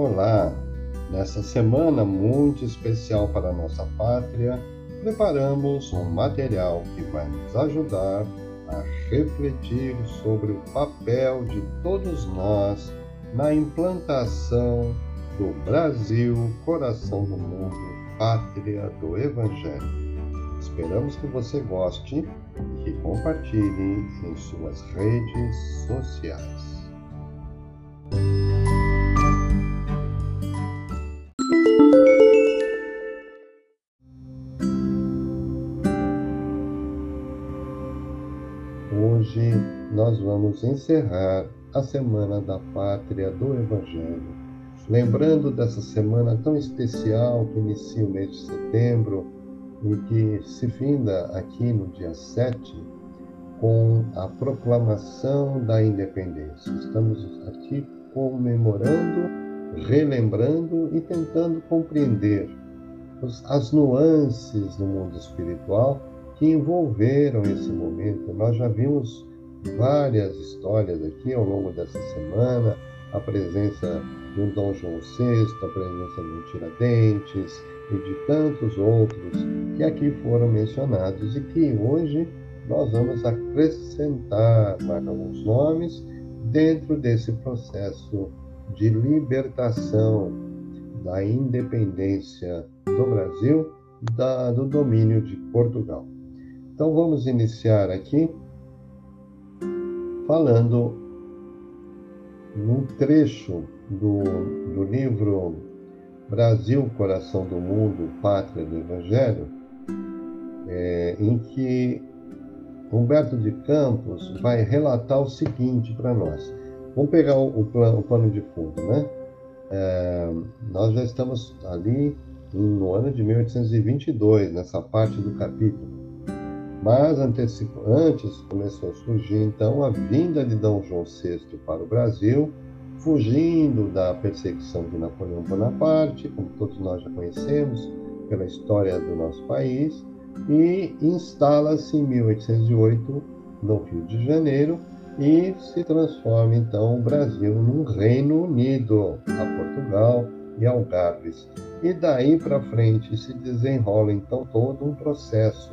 Olá! Nessa semana muito especial para nossa pátria, preparamos um material que vai nos ajudar a refletir sobre o papel de todos nós na implantação do Brasil, coração do mundo, pátria do Evangelho. Esperamos que você goste e que compartilhe em suas redes sociais. Hoje nós vamos encerrar a Semana da Pátria do Evangelho. Lembrando dessa semana tão especial que inicia o mês de setembro e que se finda aqui no dia 7 com a proclamação da independência. Estamos aqui comemorando, relembrando e tentando compreender as nuances do mundo espiritual que envolveram esse momento. Nós já vimos várias histórias aqui ao longo dessa semana, a presença de um Dom João VI, a presença de um Tiradentes e de tantos outros que aqui foram mencionados e que hoje nós vamos acrescentar mais alguns nomes dentro desse processo de libertação da independência do Brasil da, do domínio de Portugal. Então vamos iniciar aqui falando num trecho do, do livro Brasil, Coração do Mundo, Pátria do Evangelho, é, em que Humberto de Campos vai relatar o seguinte para nós. Vamos pegar o, o, pano de fundo, né? É, nós já estamos ali no ano de 1822, nessa parte do capítulo. Mas antes começou a surgir então a vinda de D. João VI para o Brasil, fugindo da perseguição de Napoleão Bonaparte, como todos nós já conhecemos pela história do nosso país, e instala-se em 1808 no Rio de Janeiro e se transforma então o Brasil num Reino Unido, a Portugal e Algarves. E daí para frente se desenrola então todo um processo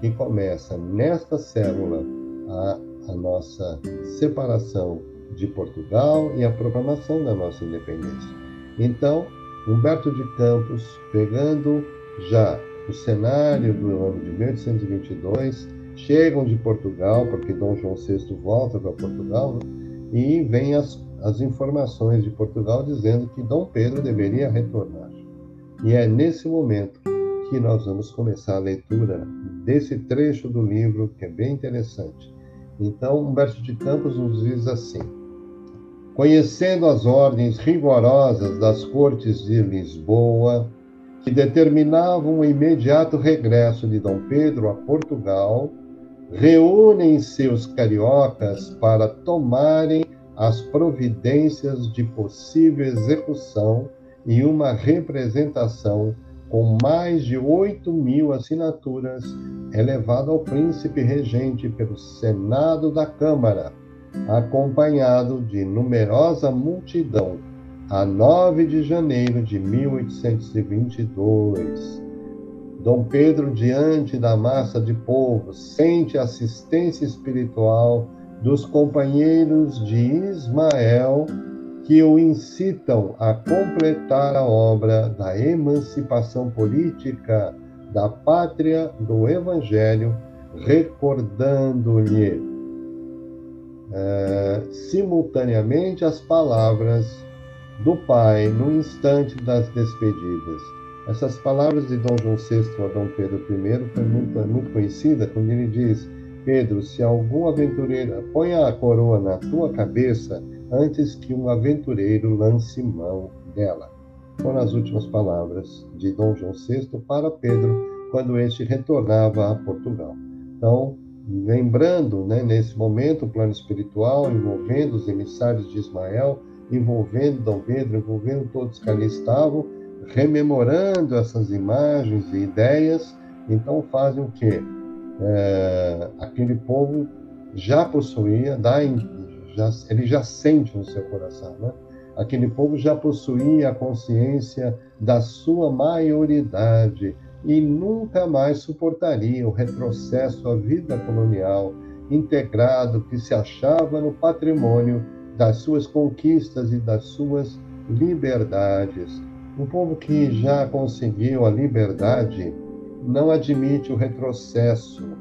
que começa nesta célula a, a nossa separação de Portugal e a proclamação da nossa independência. Então, Humberto de Campos, pegando já o cenário do ano de 1822, chegam de Portugal, porque Dom João VI volta para Portugal, né? e vem as, as informações de Portugal dizendo que Dom Pedro deveria retornar. E é nesse momento que nós vamos começar a leitura desse trecho do livro, que é bem interessante. Então, Humberto de Campos nos diz assim: Conhecendo as ordens rigorosas das cortes de Lisboa, que determinavam o imediato regresso de Dom Pedro a Portugal, reúnem-se os cariocas para tomarem as providências de possível execução e uma representação com mais de 8 mil assinaturas, elevado ao príncipe regente pelo Senado da Câmara, acompanhado de numerosa multidão, a 9 de janeiro de 1822. Dom Pedro, diante da massa de povo, sente assistência espiritual dos companheiros de Ismael que o incitam a completar a obra da emancipação política da pátria do Evangelho, recordando-lhe é, simultaneamente as palavras do Pai no instante das despedidas. Essas palavras de Dom João VI a Dom Pedro I foi muito, muito conhecida quando ele diz: Pedro, se algum aventureiro ponha a coroa na tua cabeça antes que um aventureiro lance mão dela. Foram as últimas palavras de Dom João VI para Pedro quando este retornava a Portugal. Então, lembrando né, nesse momento o plano espiritual envolvendo os emissários de Ismael, envolvendo Dom Pedro, envolvendo todos que ali estavam, rememorando essas imagens e ideias, então fazem o quê? É, aquele povo já possuía, dá já, ele já sente no seu coração, né? Aquele povo já possuía a consciência da sua maioridade e nunca mais suportaria o retrocesso à vida colonial integrado que se achava no patrimônio das suas conquistas e das suas liberdades. Um povo que já conseguiu a liberdade não admite o retrocesso,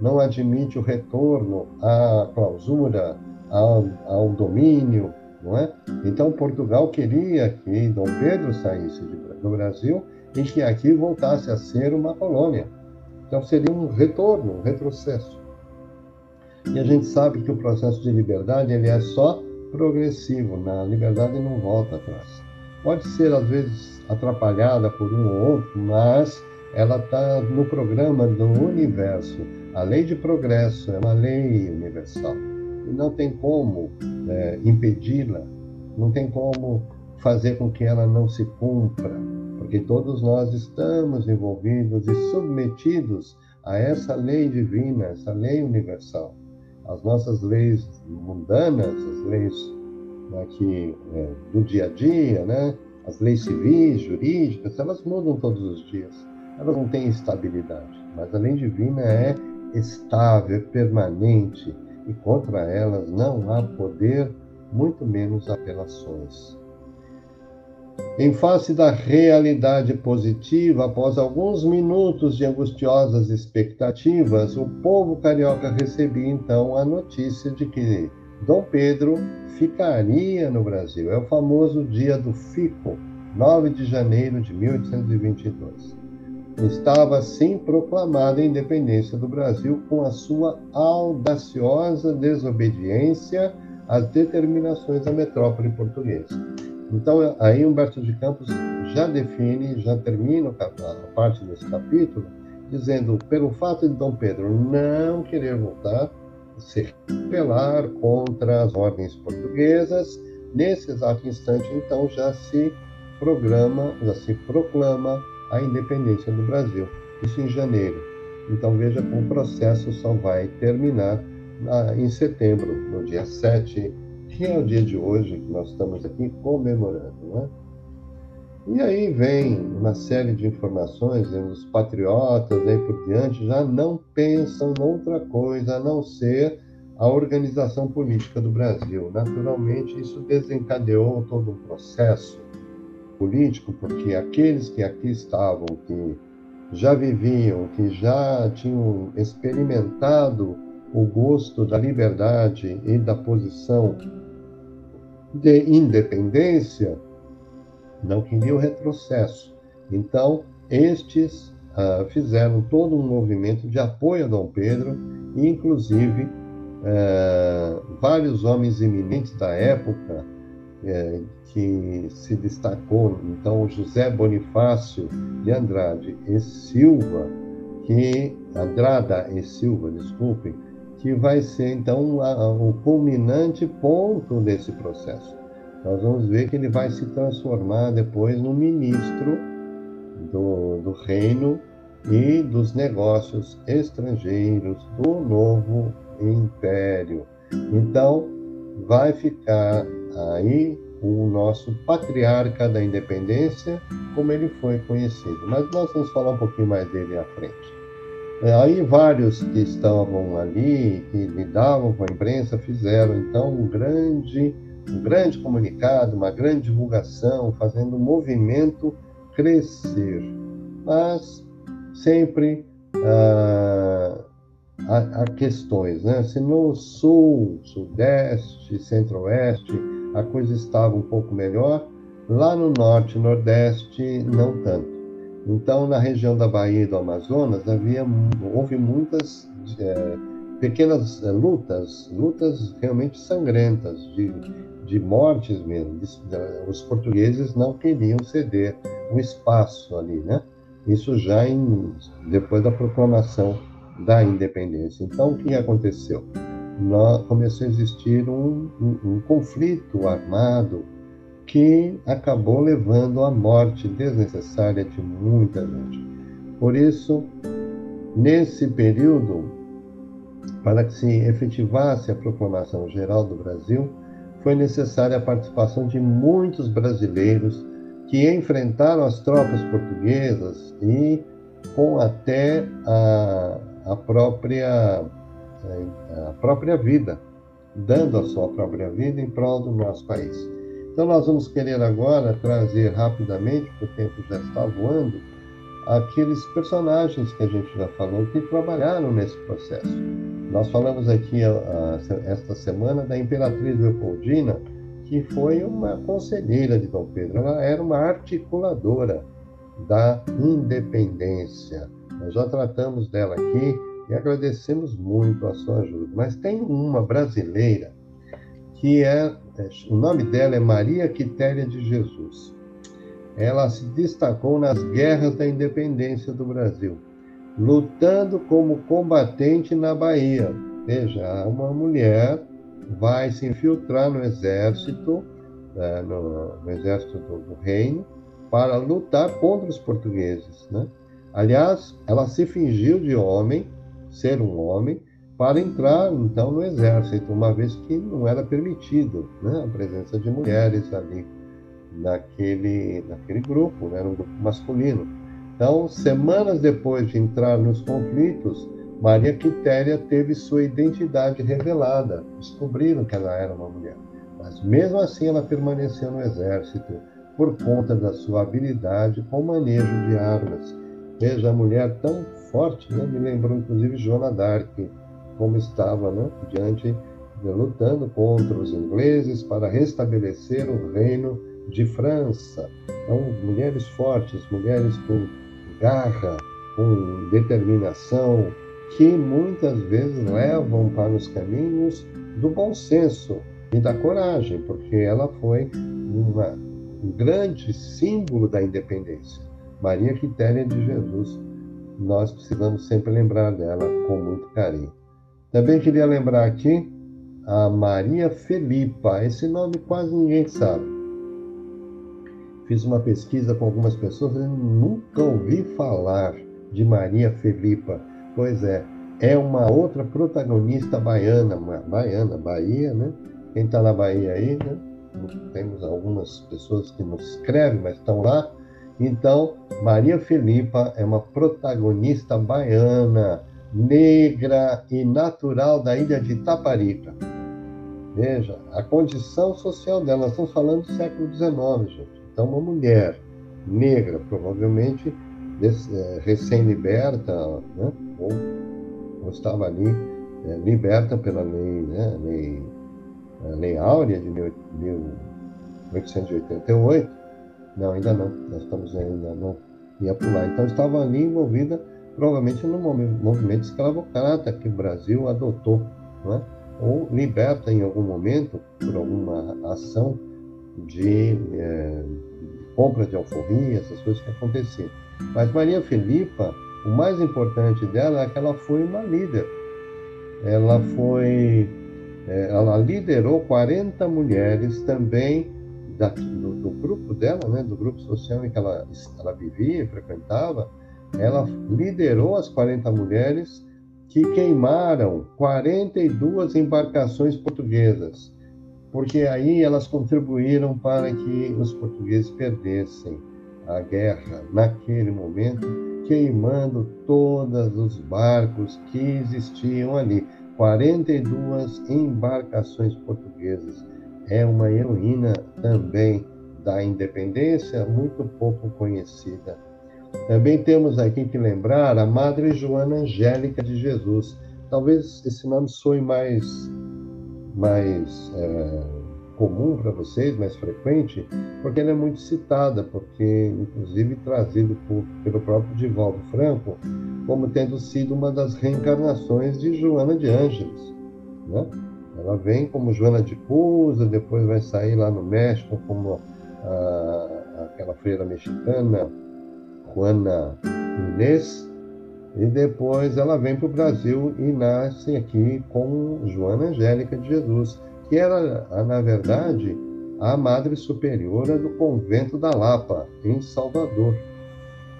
não admite o retorno à clausura, ao, ao domínio, não é? Então Portugal queria que Dom Pedro saísse do Brasil e que aqui voltasse a ser uma colônia. Então seria um retorno, um retrocesso. E a gente sabe que o processo de liberdade ele é só progressivo, na liberdade não volta atrás. Pode ser às vezes atrapalhada por um ou outro, mas ela está no programa do universo. A lei de progresso é uma lei universal e não tem como é, impedi-la, não tem como fazer com que ela não se cumpra, porque todos nós estamos envolvidos e submetidos a essa lei divina, essa lei universal. As nossas leis mundanas, as leis né, que, é, do dia a dia, né, as leis civis, jurídicas, elas mudam todos os dias. Elas não têm estabilidade, mas a lei divina é estável, permanente, e contra elas não há poder, muito menos apelações. Em face da realidade positiva, após alguns minutos de angustiosas expectativas, o povo carioca recebia então a notícia de que Dom Pedro ficaria no Brasil. É o famoso dia do Fico, 9 de janeiro de 1822. Estava assim proclamada a independência do Brasil com a sua audaciosa desobediência às determinações da metrópole portuguesa. Então, aí Humberto de Campos já define, já termina a parte desse capítulo, dizendo: pelo fato de Dom Pedro não querer voltar, se rebelar contra as ordens portuguesas, nesse exato instante, então, já se programa, já se proclama a independência do Brasil. Isso em janeiro. Então veja que o processo só vai terminar em setembro, no dia 7 que é o dia de hoje que nós estamos aqui comemorando. Né? E aí vem uma série de informações, os patriotas aí por diante já não pensam noutra coisa a não ser a organização política do Brasil. Naturalmente, isso desencadeou todo um processo político, porque aqueles que aqui estavam, que já viviam, que já tinham experimentado o gosto da liberdade e da posição de independência não queriam retrocesso. Então, estes uh, fizeram todo um movimento de apoio a Dom Pedro, e, inclusive, uh, vários homens eminentes da época uh, que se destacou, então, José Bonifácio de Andrade e Silva, que Andrada e Silva, desculpem, que vai ser então a, o culminante ponto desse processo. Nós vamos ver que ele vai se transformar depois no ministro do, do reino e dos negócios estrangeiros do novo império. Então, vai ficar aí o nosso patriarca da independência, como ele foi conhecido. Mas nós vamos falar um pouquinho mais dele à frente. É, aí vários que estavam ali, que lidavam com a imprensa, fizeram então um grande, um grande comunicado, uma grande divulgação, fazendo o movimento crescer. Mas sempre ah, há, há, questões, né? Se no sul, sudeste, centro-oeste a coisa estava um pouco melhor, lá no norte, nordeste, não tanto. Então, na região da Bahia e do Amazonas, havia, houve muitas é, pequenas é, lutas, lutas realmente sangrentas, de, de mortes mesmo. Os portugueses não queriam ceder o espaço ali, né? Isso já em, depois da proclamação da independência. Então, o que aconteceu? Começou a existir um, um, um conflito armado que acabou levando à morte desnecessária de muita gente. Por isso, nesse período, para que se efetivasse a proclamação geral do Brasil, foi necessária a participação de muitos brasileiros que enfrentaram as tropas portuguesas e com até a, a própria a própria vida, dando a sua própria vida em prol do nosso país. Então nós vamos querer agora trazer rapidamente, porque o tempo já está voando, aqueles personagens que a gente já falou que trabalharam nesse processo. Nós falamos aqui esta semana da Imperatriz Leopoldina, que foi uma conselheira de Dom Pedro, ela era uma articuladora da independência. Nós já tratamos dela aqui e agradecemos muito a sua ajuda. Mas tem uma brasileira que é, o nome dela é Maria Quitéria de Jesus. Ela se destacou nas guerras da independência do Brasil, lutando como combatente na Bahia. Veja, uma mulher vai se infiltrar no exército, né, no, no, exército do, do, reino, para lutar contra os portugueses. Né? Aliás, ela se fingiu de homem, ser um homem, para entrar então no exército, uma vez que não era permitido né, a presença de mulheres ali naquele, naquele grupo, né, no grupo masculino. Então, semanas depois de entrar nos conflitos, Maria Quitéria teve sua identidade revelada. Descobriram que ela era uma mulher. Mas mesmo assim ela permaneceu no exército por conta da sua habilidade com manejo de armas. Veja a mulher tão forte, né? me lembrou inclusive Joana d'Arc, como estava né? diante, lutando contra os ingleses para restabelecer o reino de França. Então, mulheres fortes, mulheres com garra, com determinação, que muitas vezes levam para os caminhos do bom senso e da coragem, porque ela foi uma, um grande símbolo da independência. Maria Quitéria de Jesus, nós precisamos sempre lembrar dela com muito carinho. Também queria lembrar aqui a Maria Felipa, esse nome quase ninguém sabe. Fiz uma pesquisa com algumas pessoas e nunca ouvi falar de Maria Felipa. Pois é, é uma outra protagonista baiana, baiana, Bahia, né? Quem está na Bahia aí, né? Temos algumas pessoas que nos escrevem, mas estão lá. Então, Maria Felipa é uma protagonista baiana, negra e natural da ilha de Taparica. Veja, a condição social dela, nós estamos falando do século XIX, gente. Então, uma mulher negra, provavelmente é, recém-liberta, né? ou, ou, estava ali é, liberta pela lei, né? lei, a lei Áurea de 1888. Não, ainda não, nós estamos ainda não ia pular. Então, estava ali envolvida provavelmente no movimento escravocrata que o Brasil adotou, né? ou liberta em algum momento por alguma ação de é, compra de alforria, essas coisas que aconteciam. Mas Maria Filipa, o mais importante dela é que ela foi uma líder. Ela foi, é, ela liderou 40 mulheres também da, do, do, grupo dela, né, do grupo social em que ela, ela vivia, frequentava. Ela liderou as 40 mulheres que queimaram 42 embarcações portuguesas porque aí elas contribuíram para que os portugueses perdessem a guerra naquele momento, queimando todos os barcos que existiam ali. 42 embarcações portuguesas. É uma heroína também da independência, muito pouco conhecida. Também temos aqui que lembrar a Madre Joana Angélica de Jesus. Talvez esse nome soe mais mais é, comum para vocês, mais frequente, porque ela é muito citada, porque inclusive trazido por, pelo próprio Divaldo Franco como tendo sido uma das reencarnações de Joana de Ângeles. Né? Ela vem como Joana de Cusa, depois vai sair lá no México como a, aquela freira mexicana, Juana Inês, e depois ela vem para o Brasil e nasce aqui com Joana Angélica de Jesus, que era, na verdade, a Madre Superiora do Convento da Lapa, em Salvador.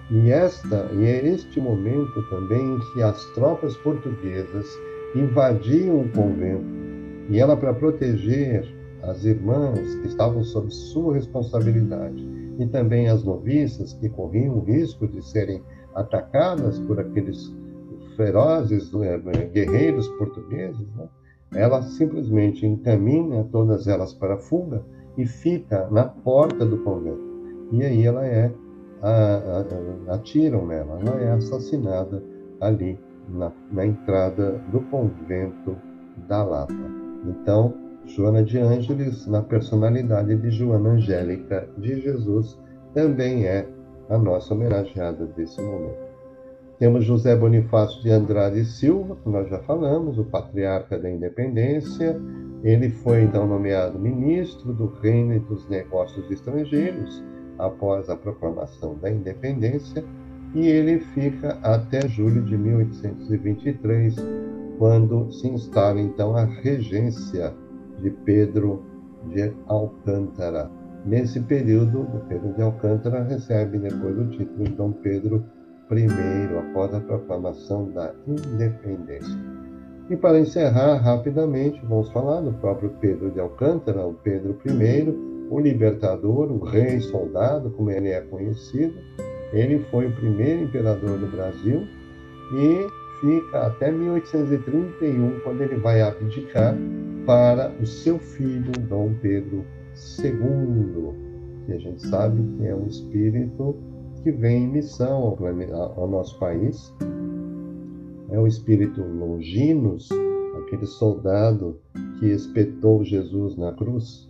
E, esta, e é este momento também em que as tropas portuguesas invadiam o convento. E ela, para proteger as irmãs que estavam sob sua responsabilidade e também as noviças que corriam o risco de serem atacadas por aqueles ferozes né, guerreiros portugueses, né? ela simplesmente encaminha todas elas para a fuga e fica na porta do convento. E aí ela é atiram nela, ela é assassinada ali na, na entrada do convento da Lapa. Então, Joana de Ângeles, na personalidade de Joana Angélica de Jesus, também é a nossa homenageada desse momento. Temos José Bonifácio de Andrade Silva, que nós já falamos, o patriarca da independência. Ele foi então nomeado ministro do Reino e dos Negócios Estrangeiros após a proclamação da independência e ele fica até julho de 1823, quando se instala então a regência de Pedro de Alcântara. Nesse período, Pedro de Alcântara recebe depois o título de Dom Pedro I, após a proclamação da independência. E para encerrar rapidamente, vamos falar do próprio Pedro de Alcântara, o Pedro I, o libertador, o rei soldado, como ele é conhecido. Ele foi o primeiro imperador do Brasil e fica até 1831, quando ele vai abdicar para o seu filho, Dom Pedro II, que a gente sabe que é um espírito que vem em missão ao, ao nosso país. É o espírito Longinos, aquele soldado que espetou Jesus na cruz.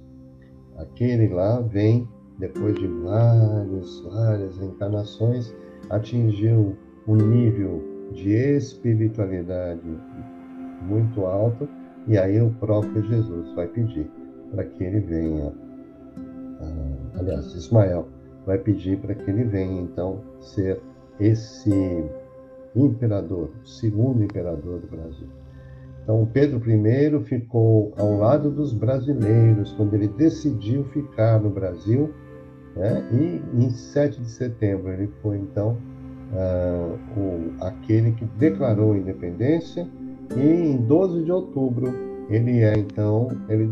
Aquele lá vem, depois de várias, várias reencarnações, atingiu um nível de espiritualidade muito alto e aí o próprio Jesus vai pedir para que ele venha, ah, aliás, Ismael vai pedir para que ele venha então ser esse imperador, segundo imperador do Brasil. Então, Pedro I ficou ao lado dos brasileiros quando ele decidiu ficar no Brasil, né? e em 7 de setembro ele foi então uh, o, aquele que declarou a independência e em 12 de outubro, ele é então, ele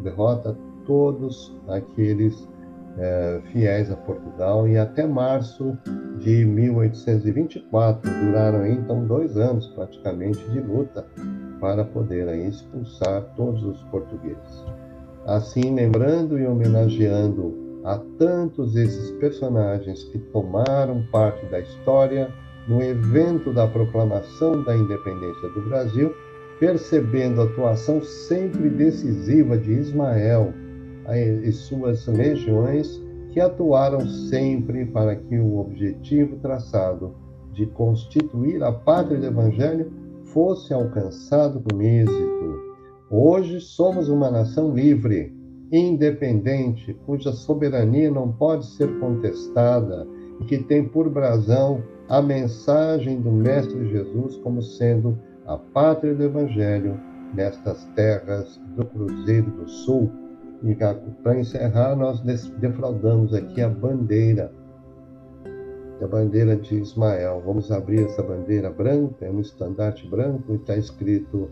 derrota todos aqueles é, fiéis a Portugal e até março de 1824 duraram então dois anos praticamente de luta para poder aí, expulsar todos os portugueses. Assim, lembrando e homenageando a tantos esses personagens que tomaram parte da história no evento da proclamação da independência do Brasil, percebendo a atuação sempre decisiva de Ismael e suas legiões, que atuaram sempre para que o objetivo traçado de constituir a pátria do Evangelho fosse alcançado com êxito. Hoje somos uma nação livre, independente, cuja soberania não pode ser contestada e que tem por brasão a mensagem do Mestre Jesus como sendo a pátria do Evangelho nestas terras do Cruzeiro do Sul. E para encerrar, nós defraudamos aqui a bandeira, a bandeira de Ismael. Vamos abrir essa bandeira branca, é um estandarte branco e está escrito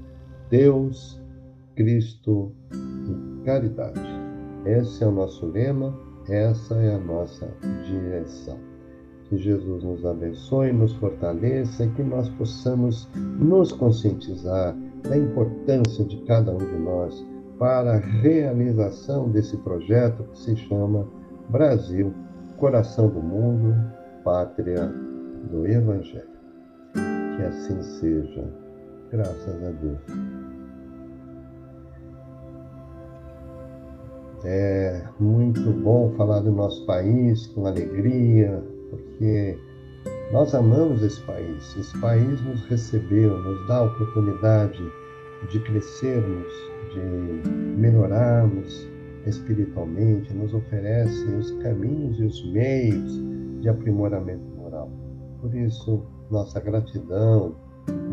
Deus, Cristo e caridade. Esse é o nosso lema, essa é a nossa direção. Que Jesus nos abençoe, nos fortaleça e que nós possamos nos conscientizar da importância de cada um de nós para a realização desse projeto que se chama Brasil, coração do mundo, pátria do Evangelho. Que assim seja, graças a Deus. É muito bom falar do nosso país com alegria, porque nós amamos esse país. Esse país nos recebeu, nos dá a oportunidade de crescermos, de melhorarmos espiritualmente, nos oferece os caminhos e os meios de aprimoramento moral. Por isso, nossa gratidão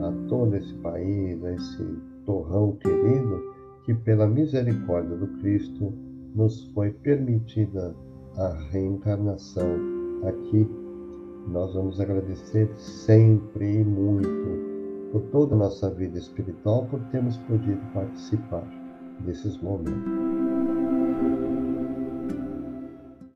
a todo esse país, a esse torrão querido, que pela misericórdia do Cristo nos foi permitida a reencarnação aqui, nós vamos agradecer sempre e muito por toda a nossa vida espiritual, por termos podido participar. desses momentos.